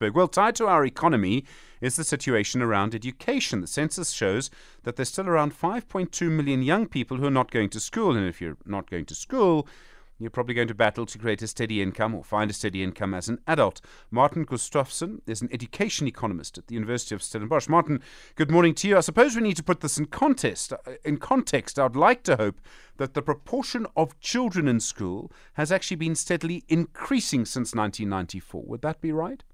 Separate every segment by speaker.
Speaker 1: Well, tied to our economy is the situation around education. The census shows that there's still around 5.2 million young people who are not going to school. And if you're not going to school, you're probably going to battle to create a steady income or find a steady income as an adult. Martin Gustafsson is an education economist at the University of Stellenbosch. Martin, good morning to you. I suppose we need to put this in context. Uh, in context, I'd like to hope that the proportion of children in school has actually been steadily increasing since 1994. Would that be right?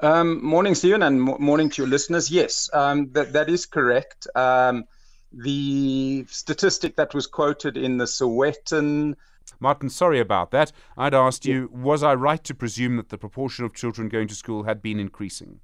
Speaker 2: Um, morning, Stephen, and morning to your listeners. Yes, um, that, that is correct. Um, the statistic that was quoted in the Sowetan.
Speaker 1: Martin, sorry about that. I'd asked you, was I right to presume that the proportion of children going to school had been increasing?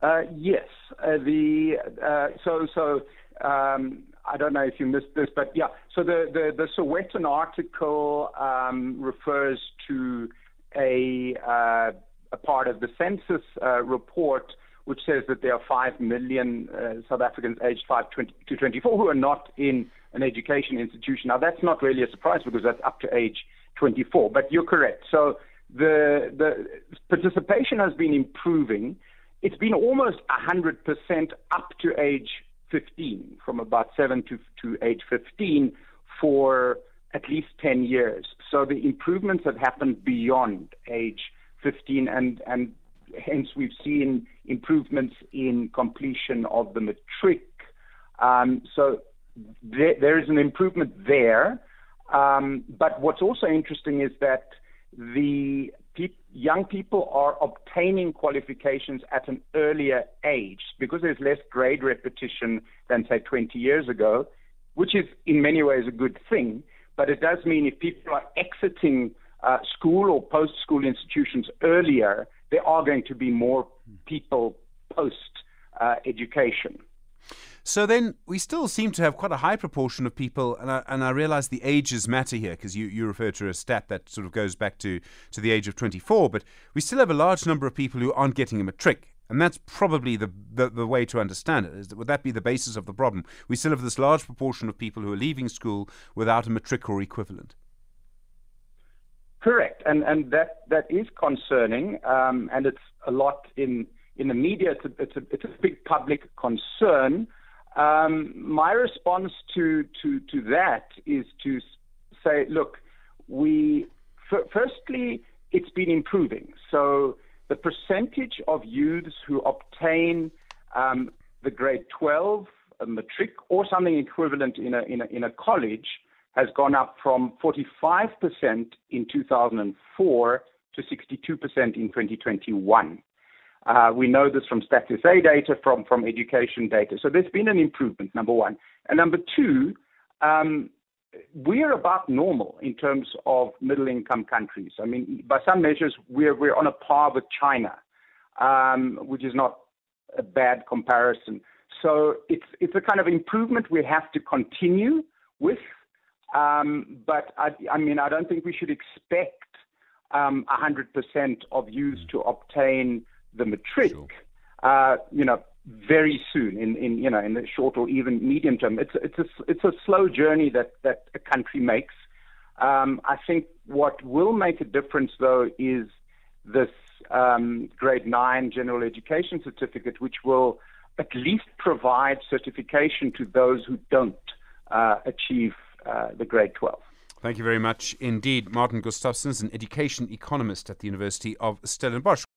Speaker 3: Uh, yes. Uh, the uh, so so um, I don't know if you missed this, but yeah. So the the, the Sowetan article um, refers to a uh, a part of the census uh, report which says that there are 5 million uh, South Africans aged 5 to 24 who are not in an education institution. Now, that's not really a surprise because that's up to age 24, but you're correct. So the, the participation has been improving. It's been almost 100% up to age 15, from about 7 to, to age 15 for at least 10 years. So the improvements have happened beyond age 15, and and hence we've seen improvements in completion of the matric. Um, so there, there is an improvement there. Um, but what's also interesting is that the pe- young people are obtaining qualifications at an earlier age because there's less grade repetition than say 20 years ago, which is in many ways a good thing. But it does mean if people are exiting uh, school or post school institutions earlier, there are going to be more people post uh, education.
Speaker 1: So then we still seem to have quite a high proportion of people, and I, and I realize the ages matter here because you, you refer to a stat that sort of goes back to, to the age of 24, but we still have a large number of people who aren't getting a matric. And that's probably the, the, the way to understand it. Is would that be the basis of the problem? We still have this large proportion of people who are leaving school without a matric or equivalent.
Speaker 3: Correct, and and that that is concerning, um, and it's a lot in in the media. It's a it's a, it's a big public concern. Um, my response to to to that is to say, look, we f- firstly it's been improving. So the percentage of youths who obtain um, the grade 12, a matric, or something equivalent in a in a, in a college has gone up from 45% in 2004 to 62% in 2021. Uh, we know this from Stats SA data, from, from education data. So there's been an improvement, number one. And number two, um, we are about normal in terms of middle income countries. I mean, by some measures, we're, we're on a par with China, um, which is not a bad comparison. So it's, it's a kind of improvement we have to continue with um, but I, I, mean, I don't think we should expect um, 100% of youths to obtain the matric. Sure. Uh, you know, very soon in, in you know in the short or even medium term. It's it's a it's a slow journey that that a country makes. Um, I think what will make a difference though is this um, grade nine general education certificate, which will at least provide certification to those who don't uh, achieve uh, the grade 12.
Speaker 1: Thank you very much indeed. Martin Gustafsson is an education economist at the University of Stellenbosch.